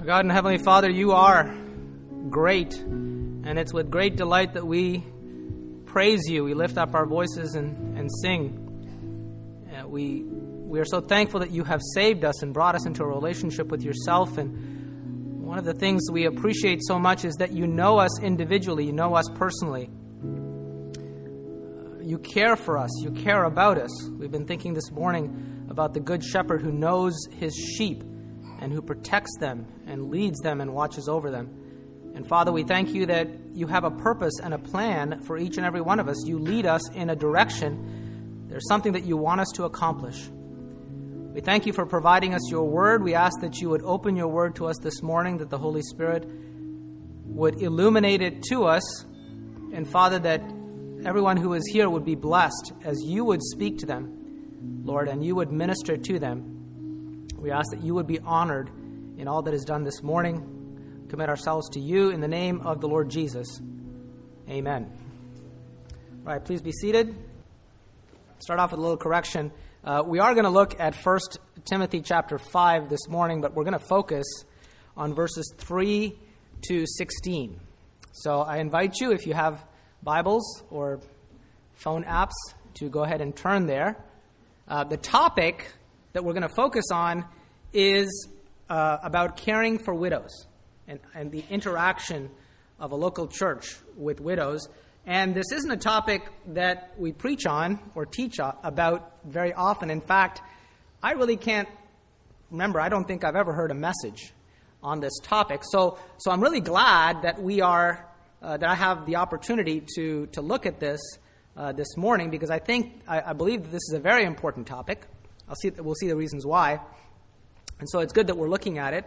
Our God and Heavenly Father, you are great, and it's with great delight that we praise you. We lift up our voices and, and sing. Uh, we, we are so thankful that you have saved us and brought us into a relationship with yourself. And one of the things we appreciate so much is that you know us individually, you know us personally. Uh, you care for us, you care about us. We've been thinking this morning about the Good Shepherd who knows his sheep and who protects them and leads them and watches over them. And Father, we thank you that you have a purpose and a plan for each and every one of us. You lead us in a direction. There's something that you want us to accomplish. We thank you for providing us your word. We ask that you would open your word to us this morning, that the Holy Spirit would illuminate it to us. And Father, that everyone who is here would be blessed as you would speak to them, Lord, and you would minister to them. We ask that you would be honored in all that is done this morning. Commit ourselves to you in the name of the Lord Jesus. Amen. All right, please be seated. Start off with a little correction. Uh, we are going to look at 1 Timothy chapter 5 this morning, but we're going to focus on verses 3 to 16. So I invite you, if you have Bibles or phone apps, to go ahead and turn there. Uh, the topic that we're going to focus on is uh, about caring for widows and, and the interaction of a local church with widows. And this isn't a topic that we preach on or teach about very often. In fact, I really can't remember, I don't think I've ever heard a message on this topic. So, so I'm really glad that we are, uh, that I have the opportunity to, to look at this uh, this morning because I think, I, I believe that this is a very important topic. I'll see, we'll see the reasons why. And so it's good that we're looking at it.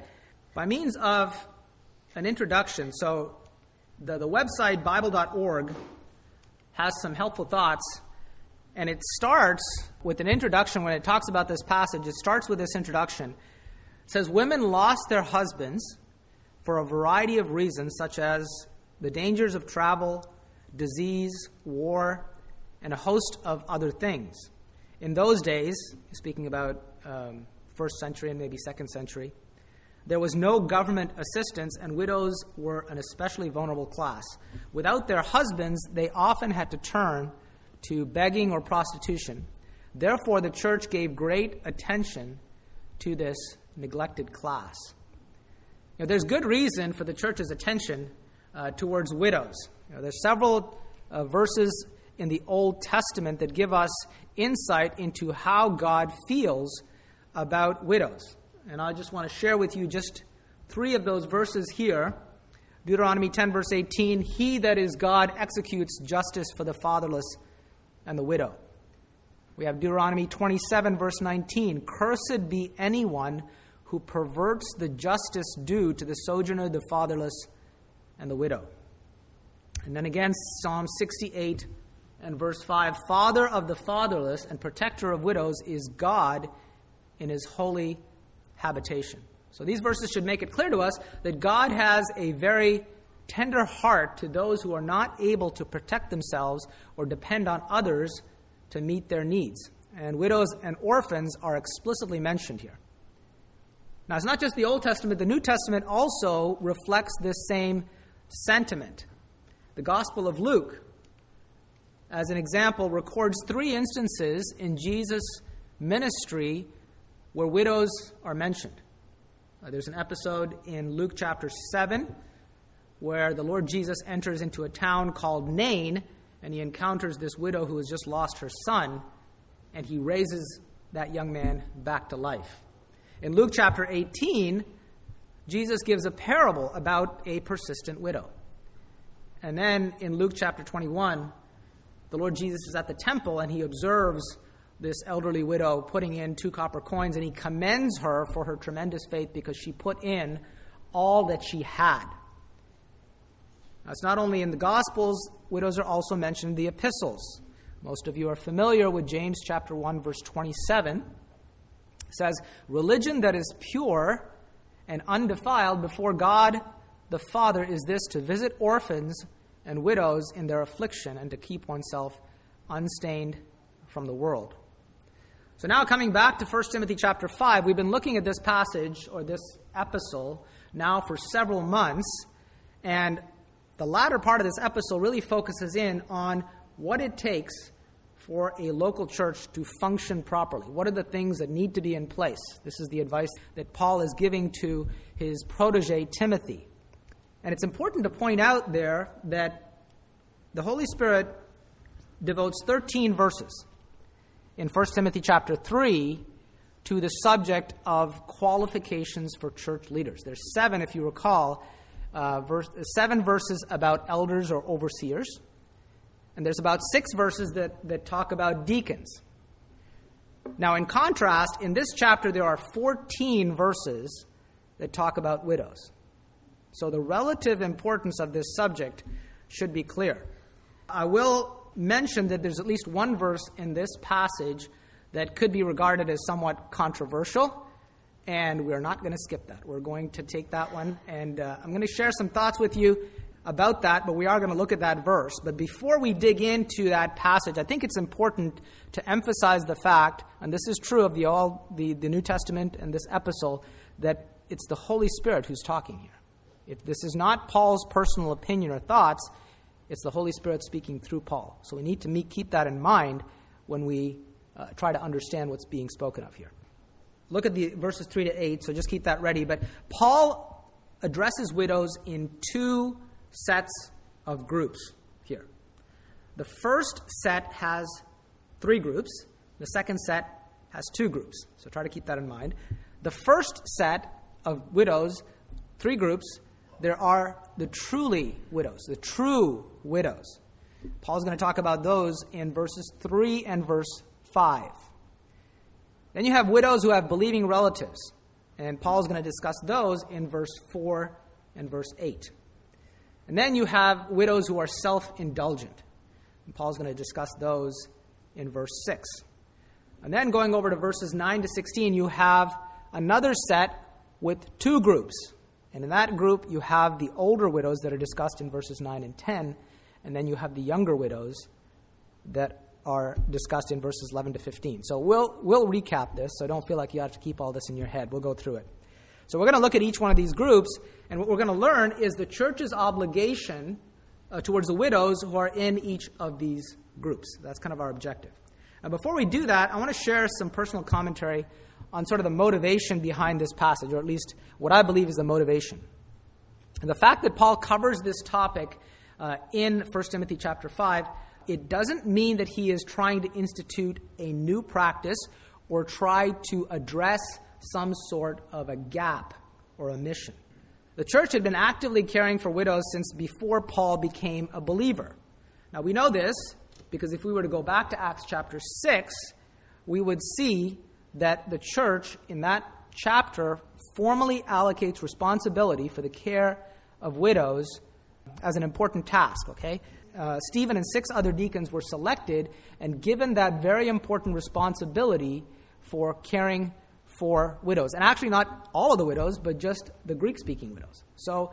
By means of an introduction, so the, the website Bible.org has some helpful thoughts, and it starts with an introduction when it talks about this passage. It starts with this introduction. It says, Women lost their husbands for a variety of reasons, such as the dangers of travel, disease, war, and a host of other things. In those days, speaking about um, first century and maybe second century, there was no government assistance, and widows were an especially vulnerable class. Without their husbands, they often had to turn to begging or prostitution. Therefore, the church gave great attention to this neglected class. There's good reason for the church's attention uh, towards widows. There's several uh, verses in the Old Testament that give us insight into how God feels about widows. And I just want to share with you just three of those verses here. Deuteronomy 10, verse 18 He that is God executes justice for the fatherless and the widow. We have Deuteronomy 27, verse 19 Cursed be anyone who perverts the justice due to the sojourner, the fatherless, and the widow. And then again, Psalm 68, and verse 5 Father of the fatherless and protector of widows is God in his holy habitation. So these verses should make it clear to us that God has a very tender heart to those who are not able to protect themselves or depend on others to meet their needs. And widows and orphans are explicitly mentioned here. Now, it's not just the Old Testament, the New Testament also reflects this same sentiment. The Gospel of Luke as an example, records three instances in Jesus' ministry where widows are mentioned. Uh, there's an episode in Luke chapter 7 where the Lord Jesus enters into a town called Nain and he encounters this widow who has just lost her son and he raises that young man back to life. In Luke chapter 18, Jesus gives a parable about a persistent widow. And then in Luke chapter 21, the Lord Jesus is at the temple and he observes this elderly widow putting in two copper coins and he commends her for her tremendous faith because she put in all that she had. Now, it's not only in the Gospels, widows are also mentioned in the epistles. Most of you are familiar with James chapter 1 verse 27. It says, "Religion that is pure and undefiled before God the Father is this to visit orphans and widows in their affliction and to keep oneself unstained from the world. So now coming back to 1 Timothy chapter 5, we've been looking at this passage or this epistle now for several months, and the latter part of this epistle really focuses in on what it takes for a local church to function properly. What are the things that need to be in place? This is the advice that Paul is giving to his protege Timothy. And it's important to point out there that the Holy Spirit devotes 13 verses in 1 Timothy chapter 3 to the subject of qualifications for church leaders. There's seven, if you recall, uh, verse, seven verses about elders or overseers, and there's about six verses that, that talk about deacons. Now, in contrast, in this chapter, there are 14 verses that talk about widows. So the relative importance of this subject should be clear. I will mention that there's at least one verse in this passage that could be regarded as somewhat controversial, and we're not going to skip that. We're going to take that one, and uh, I'm going to share some thoughts with you about that, but we are going to look at that verse. But before we dig into that passage, I think it's important to emphasize the fact, and this is true of the, all, the, the New Testament and this epistle, that it's the Holy Spirit who's talking here. If this is not Paul's personal opinion or thoughts, it's the Holy Spirit speaking through Paul. So we need to meet, keep that in mind when we uh, try to understand what's being spoken of here. Look at the verses 3 to 8, so just keep that ready. But Paul addresses widows in two sets of groups here. The first set has three groups, the second set has two groups. So try to keep that in mind. The first set of widows, three groups, there are the truly widows, the true widows. Paul's going to talk about those in verses 3 and verse 5. Then you have widows who have believing relatives, and Paul's going to discuss those in verse 4 and verse 8. And then you have widows who are self indulgent. And Paul's going to discuss those in verse 6. And then going over to verses 9 to 16, you have another set with two groups. And in that group, you have the older widows that are discussed in verses 9 and 10, and then you have the younger widows that are discussed in verses 11 to 15. So we'll, we'll recap this, so don't feel like you have to keep all this in your head. We'll go through it. So we're going to look at each one of these groups, and what we're going to learn is the church's obligation uh, towards the widows who are in each of these groups. That's kind of our objective. Now, before we do that, I want to share some personal commentary on sort of the motivation behind this passage, or at least what I believe is the motivation. And the fact that Paul covers this topic uh, in 1 Timothy chapter 5, it doesn't mean that he is trying to institute a new practice or try to address some sort of a gap or a mission. The church had been actively caring for widows since before Paul became a believer. Now, we know this because if we were to go back to Acts chapter 6, we would see that the church in that chapter formally allocates responsibility for the care of widows as an important task, okay? Uh, Stephen and six other deacons were selected and given that very important responsibility for caring for widows. And actually, not all of the widows, but just the Greek speaking widows. So,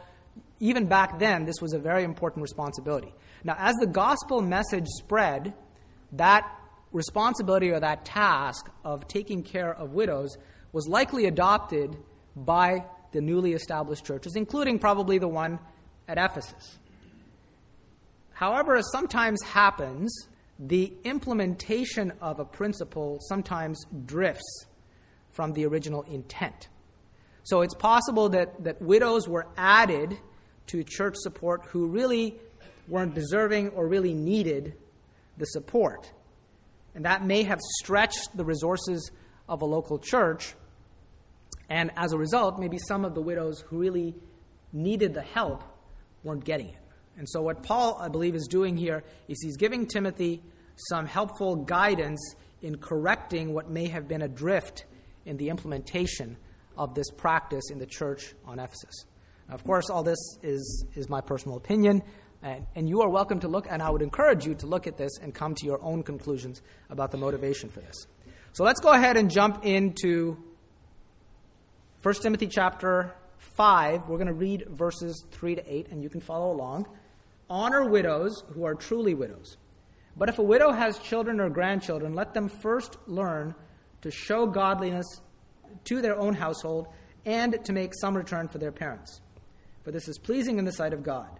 even back then, this was a very important responsibility. Now, as the gospel message spread, that responsibility or that task of taking care of widows was likely adopted by the newly established churches, including probably the one at Ephesus. However, as sometimes happens, the implementation of a principle sometimes drifts from the original intent. So it's possible that, that widows were added to church support who really weren't deserving or really needed the support. And that may have stretched the resources of a local church. And as a result, maybe some of the widows who really needed the help weren't getting it. And so, what Paul, I believe, is doing here is he's giving Timothy some helpful guidance in correcting what may have been a drift in the implementation of this practice in the church on Ephesus. Now, of course, all this is, is my personal opinion. And, and you are welcome to look, and I would encourage you to look at this and come to your own conclusions about the motivation for this. So let's go ahead and jump into 1 Timothy chapter 5. We're going to read verses 3 to 8, and you can follow along. Honor widows who are truly widows. But if a widow has children or grandchildren, let them first learn to show godliness to their own household and to make some return for their parents. For this is pleasing in the sight of God.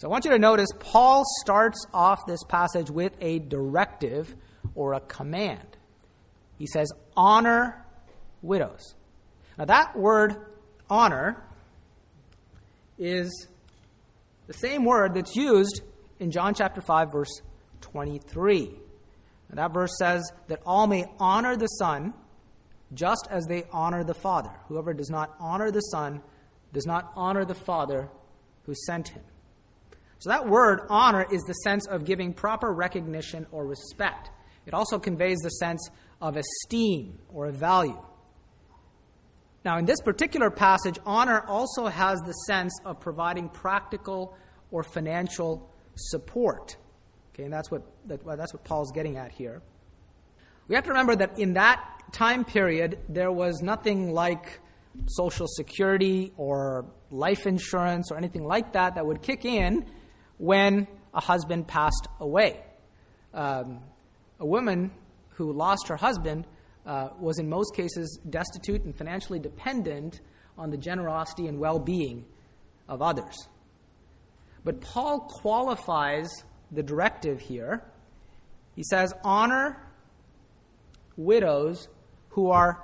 So I want you to notice Paul starts off this passage with a directive or a command. He says, Honor widows. Now, that word honor is the same word that's used in John chapter 5, verse 23. And that verse says that all may honor the Son just as they honor the Father. Whoever does not honor the Son does not honor the Father who sent him. So that word honor is the sense of giving proper recognition or respect. It also conveys the sense of esteem or value. Now, in this particular passage, honor also has the sense of providing practical or financial support. Okay, and that's what, that, well, that's what Paul's getting at here. We have to remember that in that time period, there was nothing like Social Security or life insurance or anything like that that would kick in when a husband passed away. Um, a woman who lost her husband uh, was in most cases destitute and financially dependent on the generosity and well being of others. But Paul qualifies the directive here. He says, Honor widows who are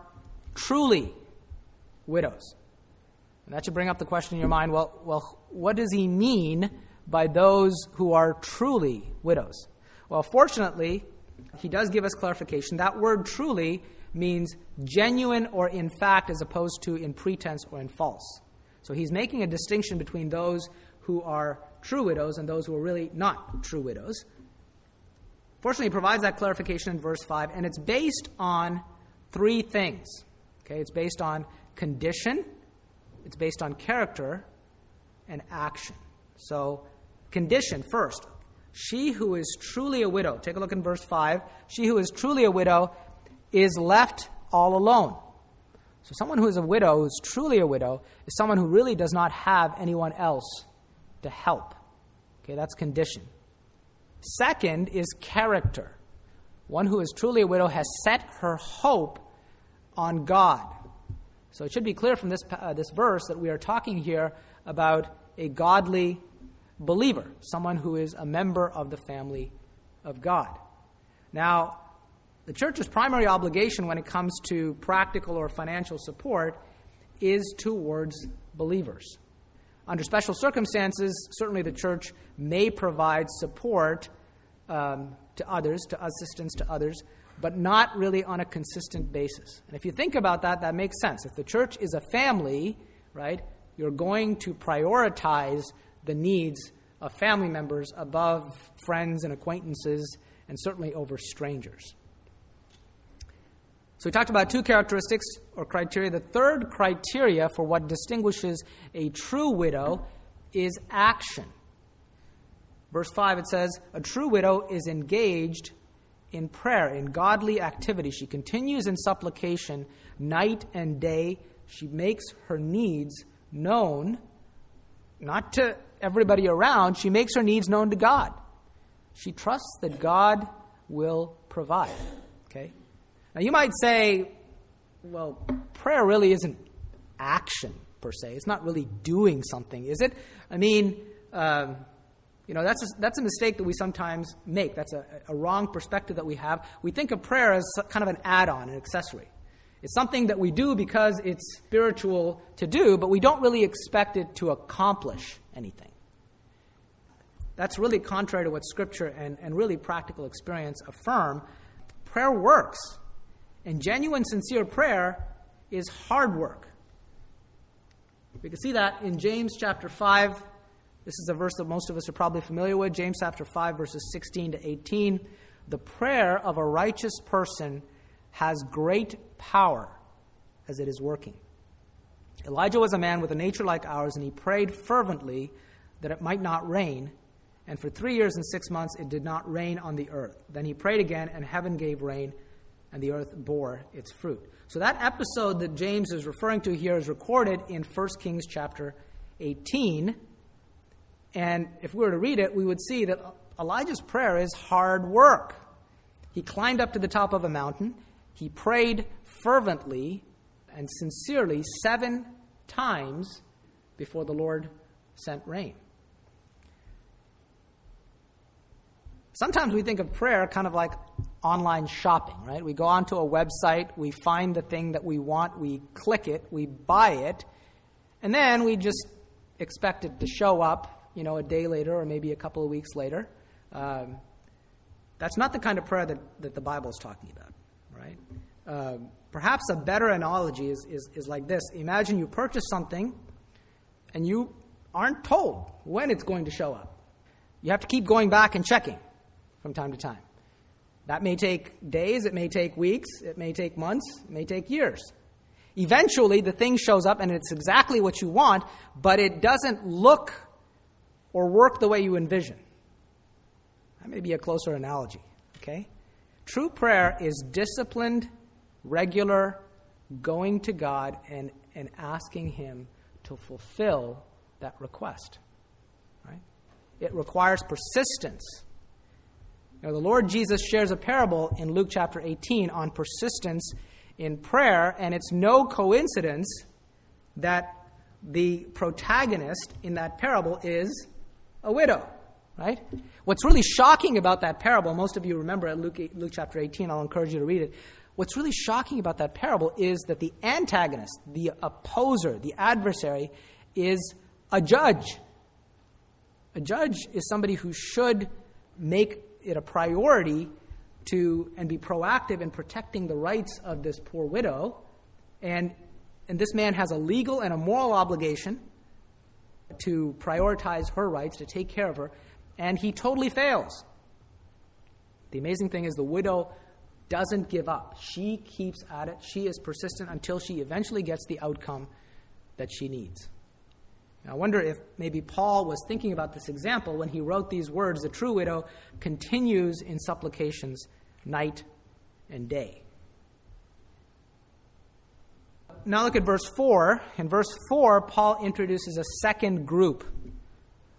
truly widows. And that should bring up the question in your mind well, well, what does he mean by those who are truly widows? Well, fortunately, he does give us clarification. That word truly means genuine or in fact as opposed to in pretense or in false. So he's making a distinction between those who are true widows and those who are really not true widows. Fortunately, he provides that clarification in verse 5, and it's based on three things. Okay, it's based on condition, it's based on character, and action. So, condition first. She who is truly a widow, take a look in verse 5. She who is truly a widow is left all alone. So, someone who is a widow, who's truly a widow, is someone who really does not have anyone else to help. Okay, that's condition. Second is character. One who is truly a widow has set her hope on God. So it should be clear from this, uh, this verse that we are talking here about a godly believer, someone who is a member of the family of God. Now, the church's primary obligation when it comes to practical or financial support is towards believers. Under special circumstances, certainly the church may provide support um, to others, to assistance to others, but not really on a consistent basis. And if you think about that, that makes sense. If the church is a family, right, you're going to prioritize the needs of family members above friends and acquaintances, and certainly over strangers. So we talked about two characteristics or criteria. The third criteria for what distinguishes a true widow is action. Verse 5 it says, A true widow is engaged in prayer, in godly activity. She continues in supplication night and day. She makes her needs known, not to everybody around, she makes her needs known to God. She trusts that God will provide. Okay? Now, you might say, well, prayer really isn't action per se. It's not really doing something, is it? I mean, um, you know, that's a, that's a mistake that we sometimes make. That's a, a wrong perspective that we have. We think of prayer as kind of an add on, an accessory. It's something that we do because it's spiritual to do, but we don't really expect it to accomplish anything. That's really contrary to what Scripture and, and really practical experience affirm. Prayer works. And genuine, sincere prayer is hard work. We can see that in James chapter 5. This is a verse that most of us are probably familiar with. James chapter 5, verses 16 to 18. The prayer of a righteous person has great power as it is working. Elijah was a man with a nature like ours, and he prayed fervently that it might not rain. And for three years and six months it did not rain on the earth. Then he prayed again, and heaven gave rain, and the earth bore its fruit. So that episode that James is referring to here is recorded in 1 Kings chapter 18. And if we were to read it, we would see that Elijah's prayer is hard work. He climbed up to the top of a mountain, he prayed fervently and sincerely seven times before the Lord sent rain. Sometimes we think of prayer kind of like online shopping, right? We go onto a website, we find the thing that we want, we click it, we buy it, and then we just expect it to show up, you know, a day later or maybe a couple of weeks later. Um, that's not the kind of prayer that, that the Bible is talking about, right? Um, perhaps a better analogy is, is, is like this Imagine you purchase something and you aren't told when it's going to show up. You have to keep going back and checking from time to time. That may take days, it may take weeks, it may take months, it may take years. Eventually, the thing shows up and it's exactly what you want, but it doesn't look or work the way you envision. That may be a closer analogy, okay? True prayer is disciplined, regular, going to God and, and asking Him to fulfill that request. Right? It requires persistence. Now, the Lord Jesus shares a parable in Luke chapter 18 on persistence in prayer, and it's no coincidence that the protagonist in that parable is a widow, right? What's really shocking about that parable, most of you remember Luke, Luke chapter 18, I'll encourage you to read it. What's really shocking about that parable is that the antagonist, the opposer, the adversary, is a judge. A judge is somebody who should make it a priority to and be proactive in protecting the rights of this poor widow. And, and this man has a legal and a moral obligation to prioritize her rights, to take care of her, and he totally fails. The amazing thing is, the widow doesn't give up. She keeps at it. She is persistent until she eventually gets the outcome that she needs. Now, I wonder if maybe Paul was thinking about this example when he wrote these words The true widow continues in supplications night and day. Now look at verse 4. In verse 4, Paul introduces a second group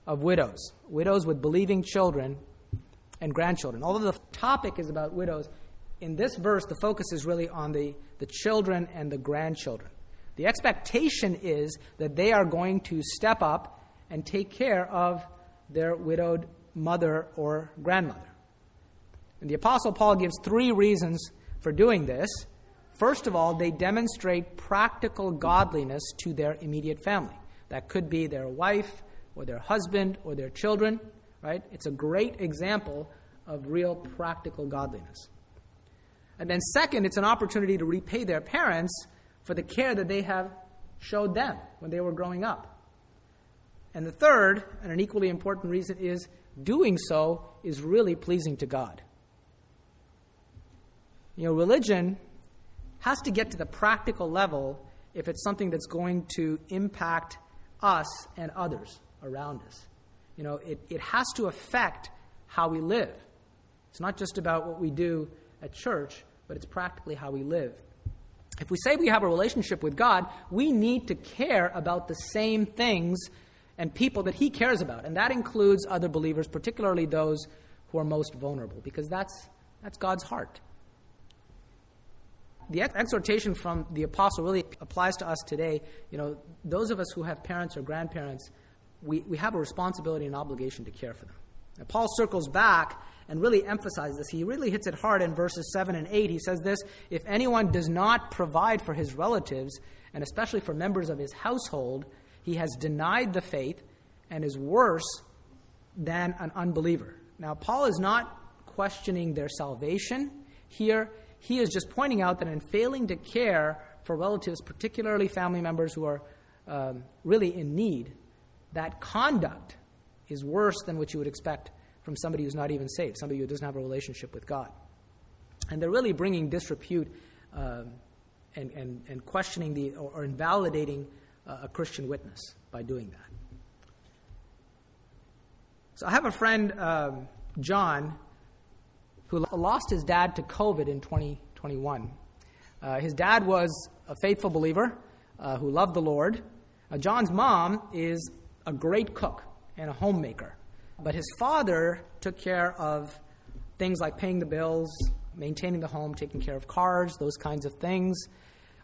of widows widows with believing children and grandchildren. Although the topic is about widows, in this verse, the focus is really on the, the children and the grandchildren. The expectation is that they are going to step up and take care of their widowed mother or grandmother. And the Apostle Paul gives three reasons for doing this. First of all, they demonstrate practical godliness to their immediate family. That could be their wife or their husband or their children, right? It's a great example of real practical godliness. And then, second, it's an opportunity to repay their parents for the care that they have showed them when they were growing up. And the third, and an equally important reason, is doing so is really pleasing to God. You know, religion has to get to the practical level if it's something that's going to impact us and others around us. You know, it, it has to affect how we live. It's not just about what we do at church, but it's practically how we live. If we say we have a relationship with God, we need to care about the same things and people that He cares about. And that includes other believers, particularly those who are most vulnerable, because that's, that's God's heart. The exhortation from the apostle really applies to us today. You know, those of us who have parents or grandparents, we, we have a responsibility and obligation to care for them. Now, Paul circles back and really emphasizes this. He really hits it hard in verses 7 and 8. He says this If anyone does not provide for his relatives, and especially for members of his household, he has denied the faith and is worse than an unbeliever. Now, Paul is not questioning their salvation here. He is just pointing out that in failing to care for relatives, particularly family members who are um, really in need, that conduct is worse than what you would expect from somebody who's not even saved, somebody who doesn't have a relationship with God. And they're really bringing disrepute um, and, and, and questioning the, or, or invalidating a Christian witness by doing that. So I have a friend, um, John, who lost his dad to COVID in 2021. Uh, his dad was a faithful believer uh, who loved the Lord. Uh, John's mom is a great cook and a homemaker, but his father took care of things like paying the bills, maintaining the home, taking care of cars, those kinds of things.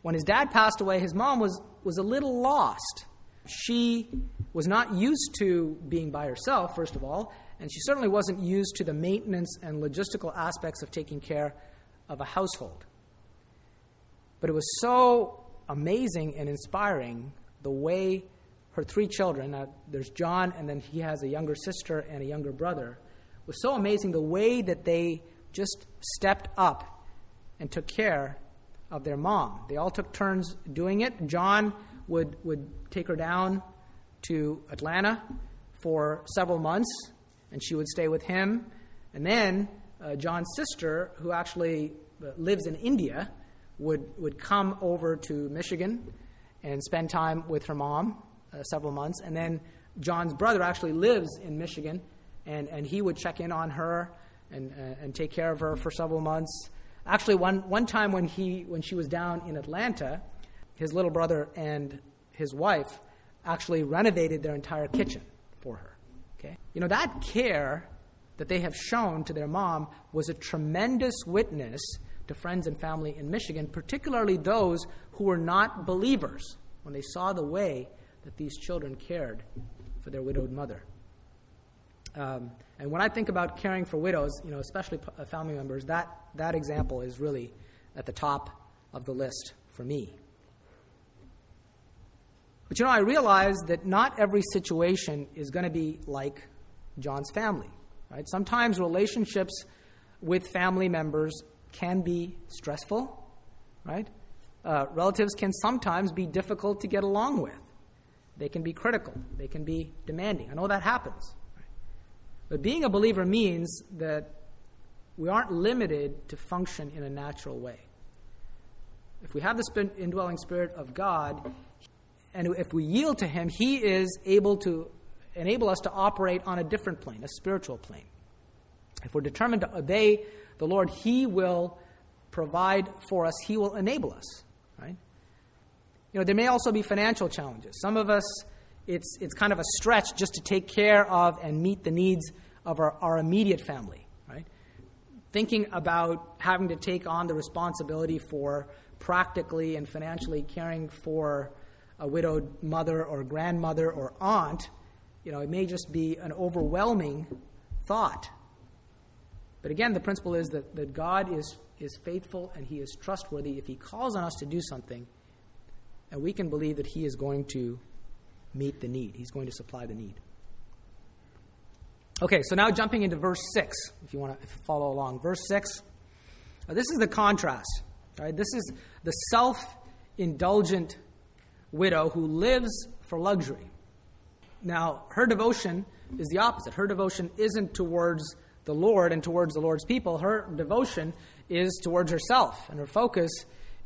When his dad passed away, his mom was, was a little lost. She was not used to being by herself, first of all, and she certainly wasn't used to the maintenance and logistical aspects of taking care of a household. But it was so amazing and inspiring the way her three children, uh, there's John, and then he has a younger sister and a younger brother, was so amazing the way that they just stepped up and took care of their mom. They all took turns doing it. John would, would take her down to Atlanta for several months, and she would stay with him. And then uh, John's sister, who actually uh, lives in India, would, would come over to Michigan and spend time with her mom uh, several months. And then John's brother actually lives in Michigan, and, and he would check in on her and, uh, and take care of her for several months. Actually, one, one time when, he, when she was down in Atlanta, his little brother and his wife actually renovated their entire kitchen for her. Okay? You know, that care that they have shown to their mom was a tremendous witness to friends and family in Michigan, particularly those who were not believers, when they saw the way that these children cared for their widowed mother. Um, and when I think about caring for widows, you know, especially uh, family members, that, that example is really at the top of the list for me. But you know, I realize that not every situation is going to be like John's family. Right? Sometimes relationships with family members can be stressful, right? Uh, relatives can sometimes be difficult to get along with. They can be critical. They can be demanding. I know that happens. But being a believer means that we aren't limited to function in a natural way. If we have the indwelling Spirit of God, and if we yield to Him, He is able to enable us to operate on a different plane, a spiritual plane. If we're determined to obey the Lord, He will provide for us, He will enable us, right? You know, there may also be financial challenges. Some of us, it's, it's kind of a stretch just to take care of and meet the needs of our, our immediate family, right? Thinking about having to take on the responsibility for practically and financially caring for a widowed mother or grandmother or aunt, you know, it may just be an overwhelming thought. But again, the principle is that, that God is, is faithful and He is trustworthy. If He calls on us to do something, and we can believe that He is going to meet the need, He's going to supply the need. Okay, so now jumping into verse 6, if you want to follow along. Verse 6, uh, this is the contrast. Right? This is the self indulgent widow who lives for luxury. Now, her devotion is the opposite. Her devotion isn't towards the Lord and towards the Lord's people. Her devotion is towards herself, and her focus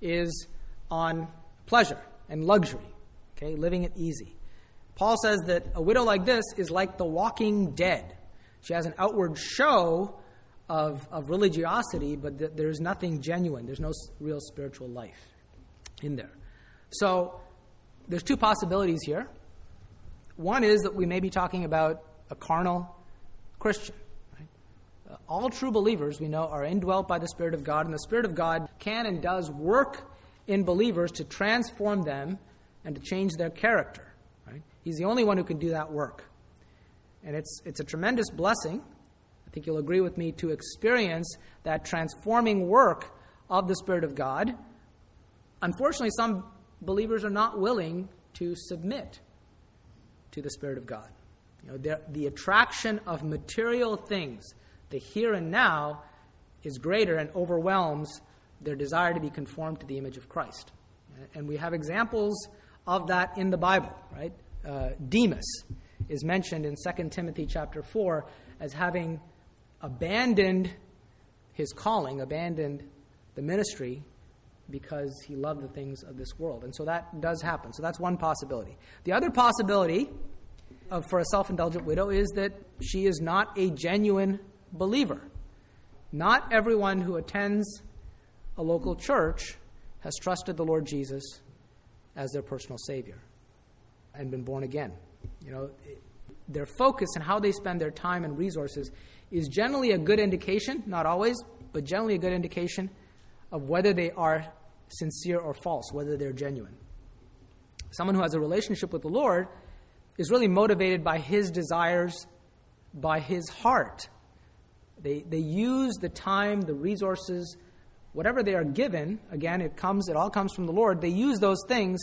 is on pleasure and luxury, okay, living it easy. Paul says that a widow like this is like the walking dead. She has an outward show of, of religiosity, but th- there's nothing genuine. There's no s- real spiritual life in there. So there's two possibilities here. One is that we may be talking about a carnal Christian. Right? Uh, all true believers, we know, are indwelt by the Spirit of God, and the Spirit of God can and does work in believers to transform them and to change their character. Right? He's the only one who can do that work. And it's, it's a tremendous blessing, I think you'll agree with me, to experience that transforming work of the Spirit of God. Unfortunately, some believers are not willing to submit to the Spirit of God. You know, the attraction of material things, the here and now, is greater and overwhelms their desire to be conformed to the image of Christ. And we have examples of that in the Bible, right? Uh, Demas is mentioned in 2 Timothy chapter 4 as having abandoned his calling, abandoned the ministry because he loved the things of this world. And so that does happen. So that's one possibility. The other possibility of, for a self indulgent widow is that she is not a genuine believer. Not everyone who attends a local church has trusted the Lord Jesus as their personal Savior and been born again. You know, their focus and how they spend their time and resources is generally a good indication, not always, but generally a good indication of whether they are sincere or false, whether they're genuine. Someone who has a relationship with the Lord is really motivated by his desires, by his heart. They, they use the time, the resources, whatever they are given, again, it comes, it all comes from the Lord. They use those things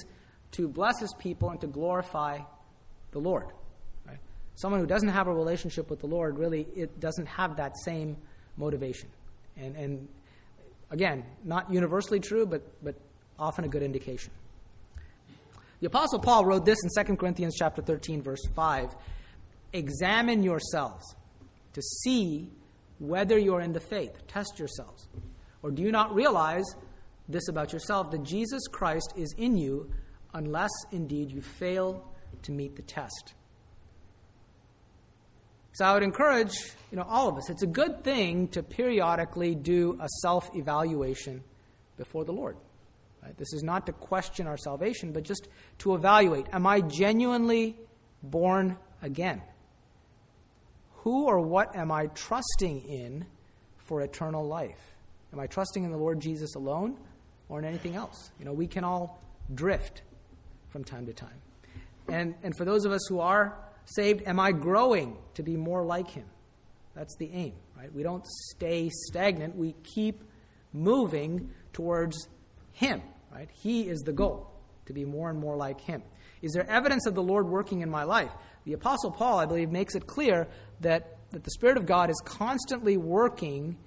to bless his people and to glorify the Lord. Right? Someone who doesn't have a relationship with the Lord really it doesn't have that same motivation. And, and again, not universally true, but, but often a good indication. The Apostle Paul wrote this in 2 Corinthians chapter 13, verse 5. Examine yourselves to see whether you're in the faith. Test yourselves. Or do you not realize this about yourself, that Jesus Christ is in you, unless indeed you fail to meet the test? So I would encourage you know, all of us, it's a good thing to periodically do a self evaluation before the Lord. Right? This is not to question our salvation, but just to evaluate Am I genuinely born again? Who or what am I trusting in for eternal life? Am I trusting in the Lord Jesus alone or in anything else? You know, we can all drift from time to time. And, and for those of us who are saved, am I growing to be more like Him? That's the aim, right? We don't stay stagnant, we keep moving towards Him, right? He is the goal, to be more and more like Him. Is there evidence of the Lord working in my life? The Apostle Paul, I believe, makes it clear that, that the Spirit of God is constantly working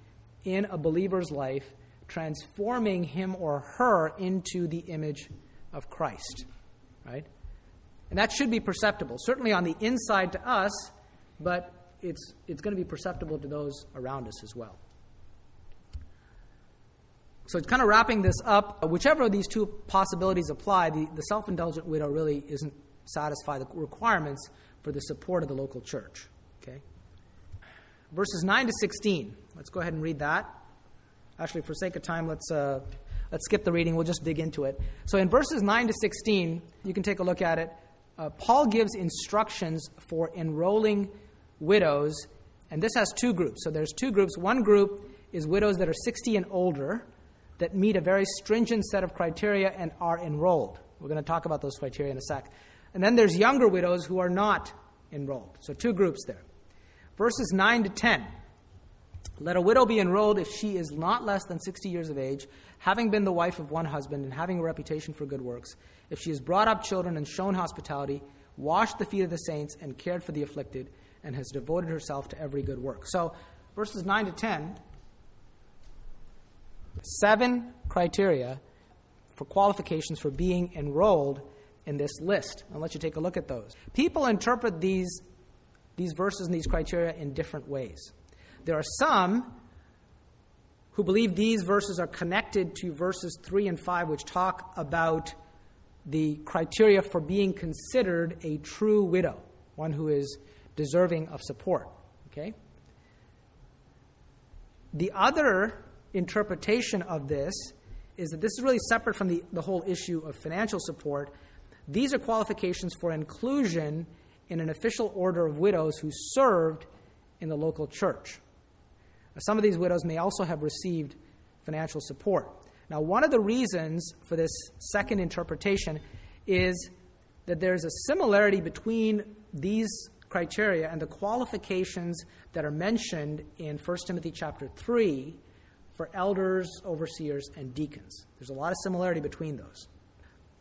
in a believer's life, transforming him or her into the image of Christ, right? And that should be perceptible, certainly on the inside to us, but it's, it's going to be perceptible to those around us as well. So it's kind of wrapping this up. Whichever of these two possibilities apply, the, the self indulgent widow really isn't satisfy the requirements for the support of the local church. Okay? Verses 9 to 16. Let's go ahead and read that. Actually, for sake of time, let's, uh, let's skip the reading. We'll just dig into it. So in verses 9 to 16, you can take a look at it. Uh, Paul gives instructions for enrolling widows, and this has two groups. So there's two groups. One group is widows that are 60 and older that meet a very stringent set of criteria and are enrolled. We're going to talk about those criteria in a sec. And then there's younger widows who are not enrolled. So two groups there. Verses 9 to 10. Let a widow be enrolled if she is not less than 60 years of age, having been the wife of one husband and having a reputation for good works, if she has brought up children and shown hospitality, washed the feet of the saints, and cared for the afflicted, and has devoted herself to every good work. So, verses 9 to 10, seven criteria for qualifications for being enrolled in this list. I'll let you take a look at those. People interpret these, these verses and these criteria in different ways. There are some who believe these verses are connected to verses 3 and 5, which talk about the criteria for being considered a true widow, one who is deserving of support. Okay? The other interpretation of this is that this is really separate from the, the whole issue of financial support. These are qualifications for inclusion in an official order of widows who served in the local church. Some of these widows may also have received financial support. Now, one of the reasons for this second interpretation is that there's a similarity between these criteria and the qualifications that are mentioned in 1 Timothy chapter 3 for elders, overseers, and deacons. There's a lot of similarity between those.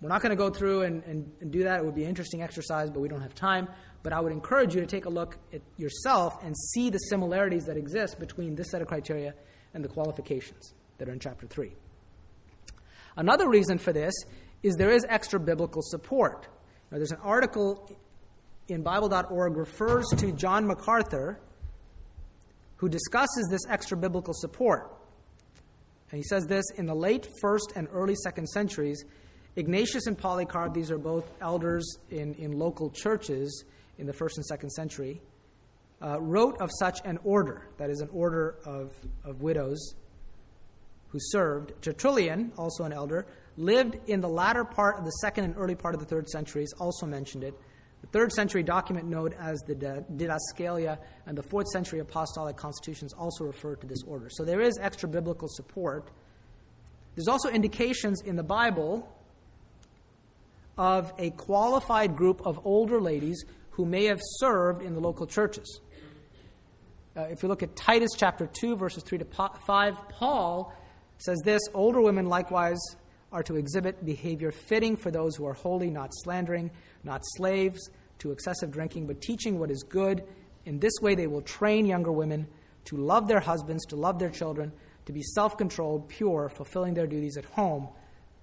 We're not going to go through and, and, and, do that. It would be an interesting exercise, but we don't have time. But I would encourage you to take a look at yourself and see the similarities that exist between this set of criteria and the qualifications that are in chapter 3. Another reason for this is there is extra biblical support. Now, there's an article in Bible.org refers to John MacArthur, who discusses this extra biblical support. And he says this in the late first and early second centuries, Ignatius and Polycarp, these are both elders in, in local churches in the first and second century, uh, wrote of such an order, that is, an order of, of widows who served. Tertullian, also an elder, lived in the latter part of the second and early part of the third centuries, also mentioned it. The third century document known as the Didascalia and the fourth century apostolic constitutions also refer to this order. So there is extra biblical support. There's also indications in the Bible of a qualified group of older ladies who may have served in the local churches. Uh, if you look at Titus chapter 2, verses 3 to 5, Paul says this Older women likewise are to exhibit behavior fitting for those who are holy, not slandering, not slaves to excessive drinking, but teaching what is good. In this way, they will train younger women to love their husbands, to love their children, to be self controlled, pure, fulfilling their duties at home,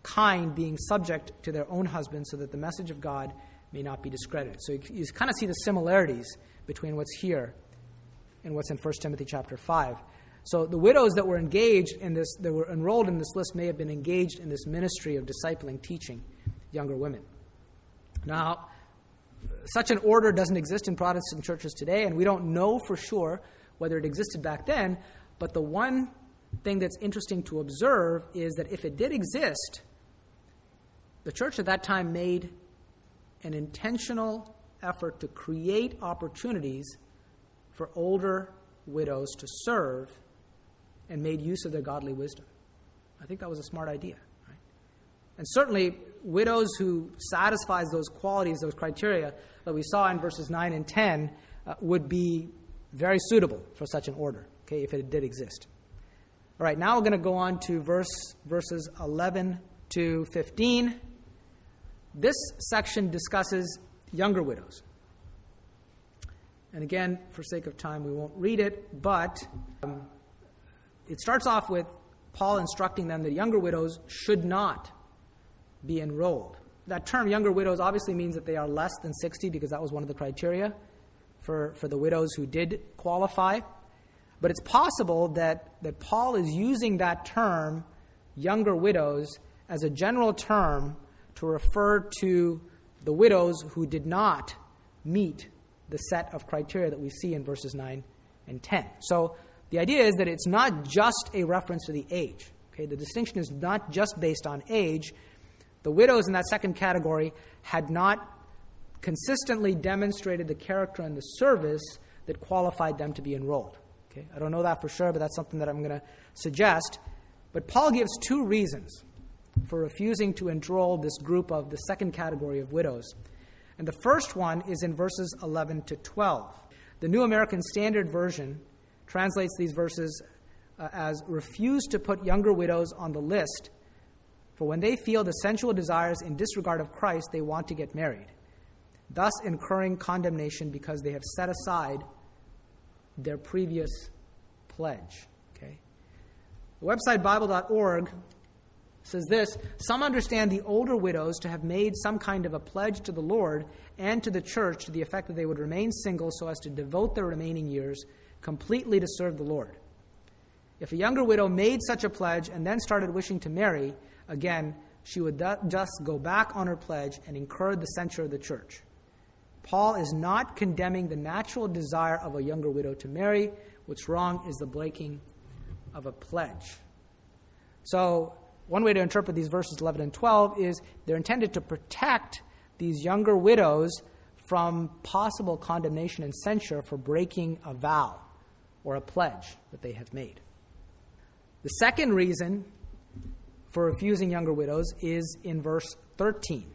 kind, being subject to their own husbands, so that the message of God may not be discredited. So you, you kind of see the similarities between what's here and what's in 1 Timothy chapter 5. So the widows that were engaged in this, that were enrolled in this list, may have been engaged in this ministry of discipling, teaching younger women. Now, such an order doesn't exist in Protestant churches today, and we don't know for sure whether it existed back then. But the one thing that's interesting to observe is that if it did exist, the church at that time made an intentional effort to create opportunities for older widows to serve and made use of their godly wisdom. I think that was a smart idea. Right? And certainly, widows who satisfies those qualities, those criteria that we saw in verses 9 and 10, uh, would be very suitable for such an order, okay, if it did exist. All right, now we're going to go on to verse, verses 11 to 15. This section discusses younger widows. And again, for sake of time, we won't read it, but um, it starts off with Paul instructing them that younger widows should not be enrolled. That term, younger widows, obviously means that they are less than 60 because that was one of the criteria for, for the widows who did qualify. But it's possible that, that Paul is using that term, younger widows, as a general term to refer to the widows who did not meet the set of criteria that we see in verses 9 and 10. So the idea is that it's not just a reference to the age. Okay, the distinction is not just based on age. The widows in that second category had not consistently demonstrated the character and the service that qualified them to be enrolled. Okay, I don't know that for sure, but that's something that I'm going to suggest. But Paul gives two reasons for refusing to enroll this group of the second category of widows. And the first one is in verses 11 to 12. The New American Standard Version translates these verses uh, as refuse to put younger widows on the list, for when they feel the sensual desires in disregard of Christ, they want to get married, thus incurring condemnation because they have set aside their previous pledge. Okay? The website Bible.org says this Some understand the older widows to have made some kind of a pledge to the Lord and to the church to the effect that they would remain single so as to devote their remaining years completely to serve the Lord. If a younger widow made such a pledge and then started wishing to marry, again, she would just go back on her pledge and incur the censure of the church. Paul is not condemning the natural desire of a younger widow to marry. What's wrong is the breaking of a pledge. So, one way to interpret these verses 11 and 12 is they're intended to protect these younger widows from possible condemnation and censure for breaking a vow or a pledge that they have made. The second reason for refusing younger widows is in verse 13.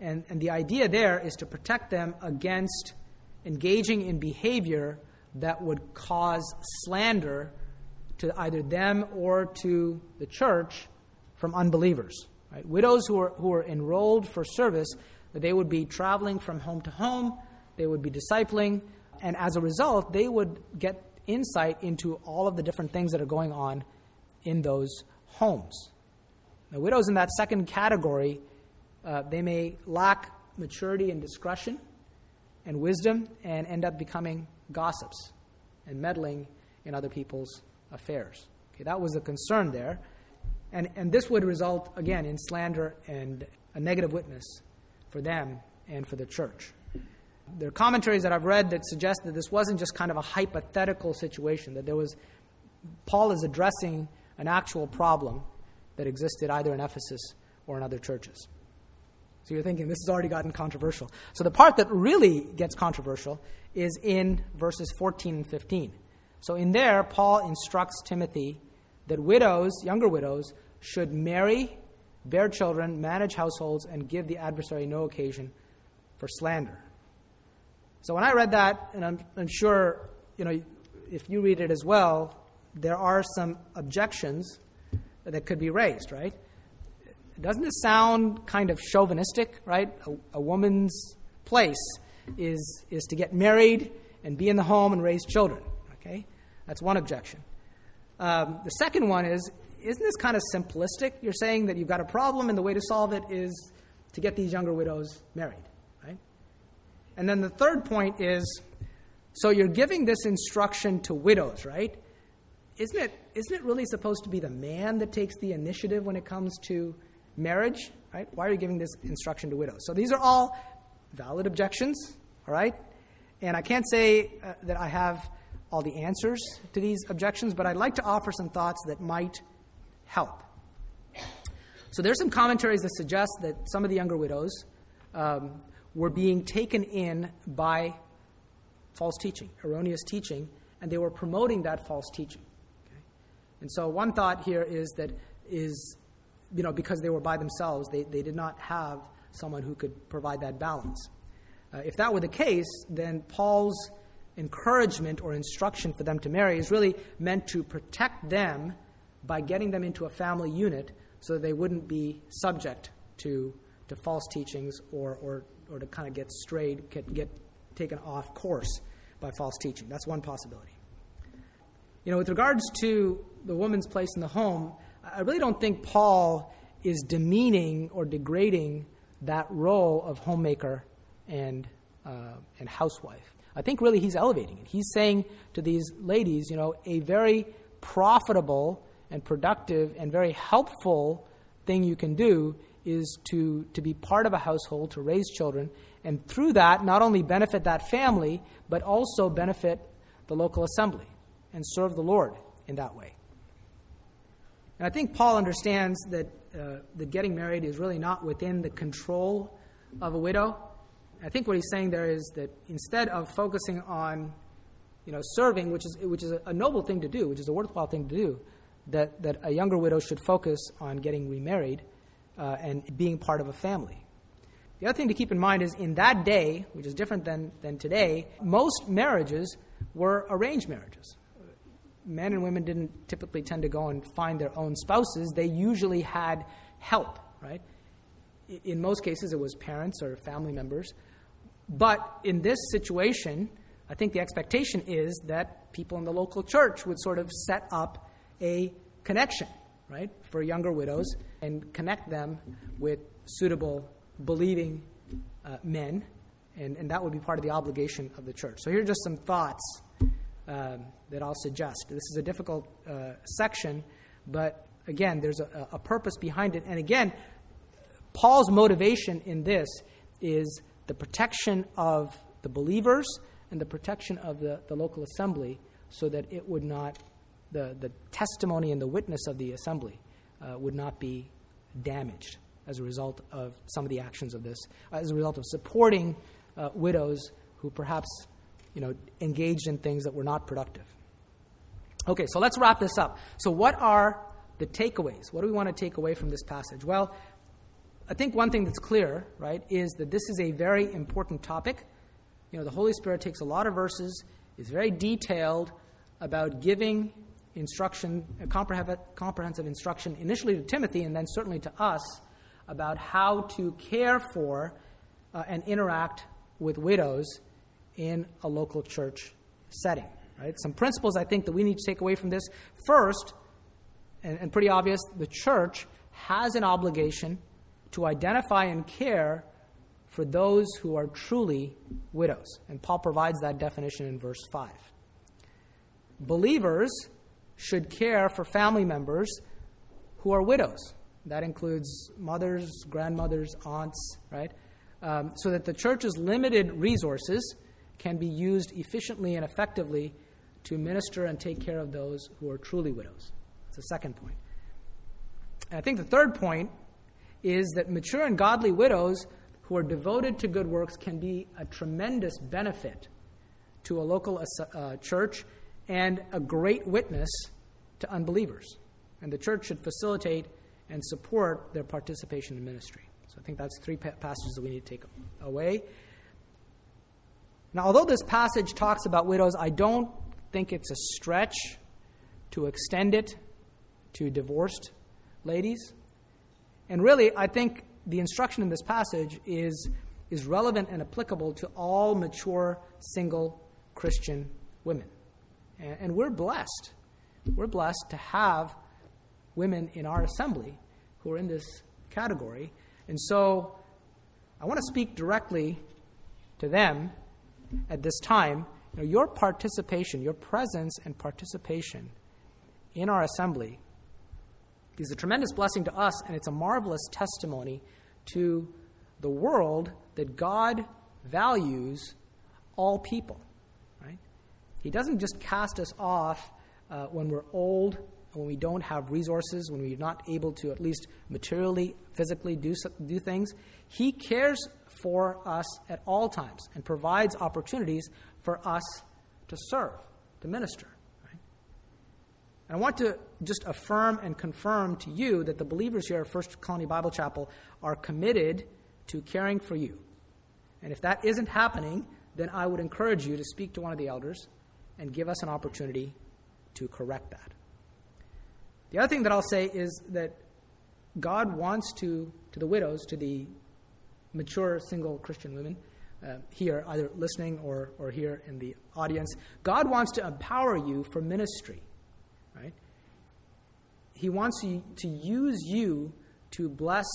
And, and the idea there is to protect them against engaging in behavior that would cause slander to either them or to the church from unbelievers. Right? Widows who are, who are enrolled for service, they would be traveling from home to home, they would be discipling, and as a result, they would get insight into all of the different things that are going on in those homes. Now, widows in that second category, uh, they may lack maturity and discretion and wisdom and end up becoming gossips and meddling in other people's affairs. Okay, that was the concern there. And, and this would result, again, in slander and a negative witness for them and for the church. There are commentaries that I've read that suggest that this wasn't just kind of a hypothetical situation, that there was, Paul is addressing an actual problem that existed either in Ephesus or in other churches. So you're thinking this has already gotten controversial. So the part that really gets controversial is in verses 14 and 15. So in there, Paul instructs Timothy that widows, younger widows, should marry, bear children, manage households, and give the adversary no occasion for slander. So when I read that, and I'm, I'm sure you know if you read it as well, there are some objections that could be raised, right? Doesn't this sound kind of chauvinistic, right? A, a woman's place is, is to get married and be in the home and raise children, okay? That's one objection. Um, the second one is isn't this kind of simplistic? You're saying that you've got a problem and the way to solve it is to get these younger widows married, right? And then the third point is so you're giving this instruction to widows, right? Isn't it, isn't it really supposed to be the man that takes the initiative when it comes to marriage, right? Why are you giving this instruction to widows? So these are all valid objections, all right? And I can't say uh, that I have all the answers to these objections, but I'd like to offer some thoughts that might help. So there's some commentaries that suggest that some of the younger widows um, were being taken in by false teaching, erroneous teaching, and they were promoting that false teaching. Okay? And so one thought here is that is, you know, because they were by themselves, they, they did not have someone who could provide that balance. Uh, if that were the case, then Paul's encouragement or instruction for them to marry is really meant to protect them by getting them into a family unit so that they wouldn't be subject to, to false teachings or, or, or to kind of get strayed, get, get taken off course by false teaching. That's one possibility. You know, with regards to the woman's place in the home, I really don't think Paul is demeaning or degrading that role of homemaker and, uh, and housewife. I think really he's elevating it. He's saying to these ladies, you know, a very profitable and productive and very helpful thing you can do is to, to be part of a household, to raise children, and through that, not only benefit that family, but also benefit the local assembly and serve the Lord in that way. And I think Paul understands that, uh, that getting married is really not within the control of a widow. I think what he's saying there is that instead of focusing on you know, serving, which is, which is a noble thing to do, which is a worthwhile thing to do, that, that a younger widow should focus on getting remarried uh, and being part of a family. The other thing to keep in mind is in that day, which is different than, than today, most marriages were arranged marriages. Men and women didn't typically tend to go and find their own spouses, they usually had help, right? In most cases, it was parents or family members. But in this situation, I think the expectation is that people in the local church would sort of set up a connection, right, for younger widows and connect them with suitable, believing uh, men, and, and that would be part of the obligation of the church. So here are just some thoughts um, that I'll suggest. This is a difficult uh, section, but again, there's a, a purpose behind it. And again, Paul's motivation in this is the protection of the believers and the protection of the, the local assembly so that it would not the, the testimony and the witness of the assembly uh, would not be damaged as a result of some of the actions of this, uh, as a result of supporting uh, widows who perhaps you know, engaged in things that were not productive. Okay, so let's wrap this up. So, what are the takeaways? What do we want to take away from this passage? Well, I think one thing that's clear, right, is that this is a very important topic. You know, the Holy Spirit takes a lot of verses, is very detailed about giving instruction, comprehensive instruction, initially to Timothy and then certainly to us, about how to care for uh, and interact with widows in a local church setting. Right? Some principles I think that we need to take away from this. First, and, and pretty obvious, the church has an obligation to identify and care for those who are truly widows. And Paul provides that definition in verse 5. Believers should care for family members who are widows. That includes mothers, grandmothers, aunts, right? Um, so that the church's limited resources can be used efficiently and effectively to minister and take care of those who are truly widows. That's the second point. And I think the third point is that mature and godly widows who are devoted to good works can be a tremendous benefit to a local uh, church and a great witness to unbelievers. And the church should facilitate and support their participation in ministry. So I think that's three passages that we need to take away. Now, although this passage talks about widows, I don't think it's a stretch to extend it to divorced ladies. And really, I think the instruction in this passage is, is relevant and applicable to all mature single Christian women. And, and we're blessed. We're blessed to have women in our assembly who are in this category. And so I want to speak directly to them at this time. You know, your participation, your presence and participation in our assembly is a tremendous blessing to us, and it's a marvelous testimony to the world that God values all people. Right? He doesn't just cast us off uh, when we're old when we don't have resources, when we're not able to at least materially, physically do, do things, He cares for us at all times and provides opportunities for us to serve, to minister. And I want to just affirm and confirm to you that the believers here at First Colony Bible Chapel are committed to caring for you. And if that isn't happening, then I would encourage you to speak to one of the elders and give us an opportunity to correct that. The other thing that I'll say is that God wants to, to the widows, to the mature single Christian women uh, here, either listening or, or here in the audience, God wants to empower you for ministry, right? He wants you to use you to bless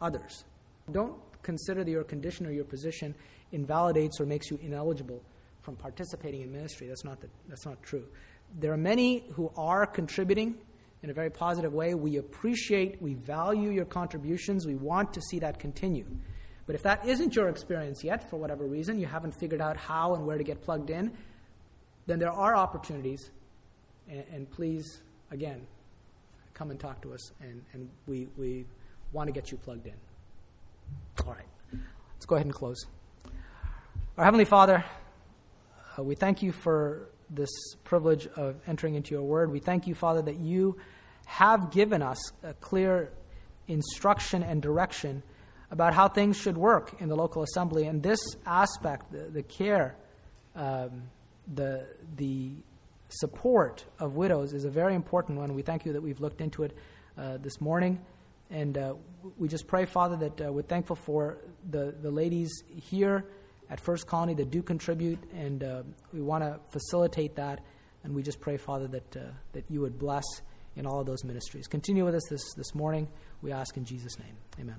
others. Don't consider that your condition or your position invalidates or makes you ineligible from participating in ministry. That's not, the, that's not true. There are many who are contributing in a very positive way. We appreciate, we value your contributions. We want to see that continue. But if that isn't your experience yet, for whatever reason, you haven't figured out how and where to get plugged in, then there are opportunities. And, and please, again, come and talk to us, and, and we, we want to get you plugged in. All right. Let's go ahead and close. Our Heavenly Father, uh, we thank you for this privilege of entering into your word. We thank you, Father, that you have given us a clear instruction and direction about how things should work in the local assembly. And this aspect, the, the care, um, the, the support of widows is a very important one. We thank you that we've looked into it uh, this morning. And uh, we just pray, Father, that uh, we're thankful for the, the ladies here at First Colony that do contribute, and uh, we want to facilitate that. And we just pray, Father, that, uh, that you would bless in all of those ministries. Continue with us this, this morning. We ask in Jesus' name. Amen.